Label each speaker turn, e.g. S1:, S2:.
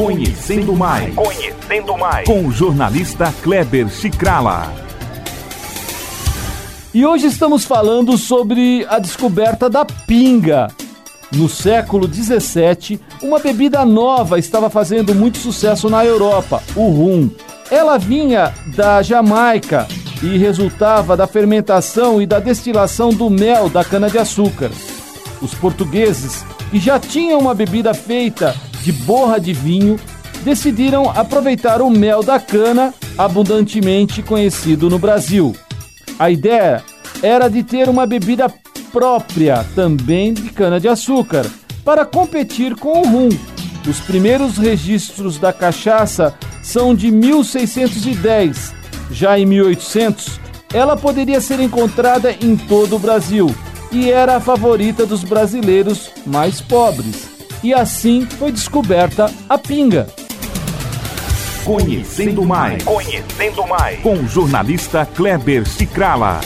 S1: Conhecendo mais. Conhecendo mais. Com o jornalista Kleber Chicrala.
S2: E hoje estamos falando sobre a descoberta da pinga. No século 17, uma bebida nova estava fazendo muito sucesso na Europa, o rum. Ela vinha da Jamaica e resultava da fermentação e da destilação do mel da cana-de-açúcar. Os portugueses, que já tinham uma bebida feita de borra de vinho, decidiram aproveitar o mel da cana, abundantemente conhecido no Brasil. A ideia era de ter uma bebida própria, também de cana-de-açúcar, para competir com o rum. Os primeiros registros da cachaça são de 1610. Já em 1800, ela poderia ser encontrada em todo o Brasil e era a favorita dos brasileiros mais pobres. E assim foi descoberta a pinga.
S1: Conhecendo mais. Conhecendo mais. Com o jornalista Kleber Cicrala.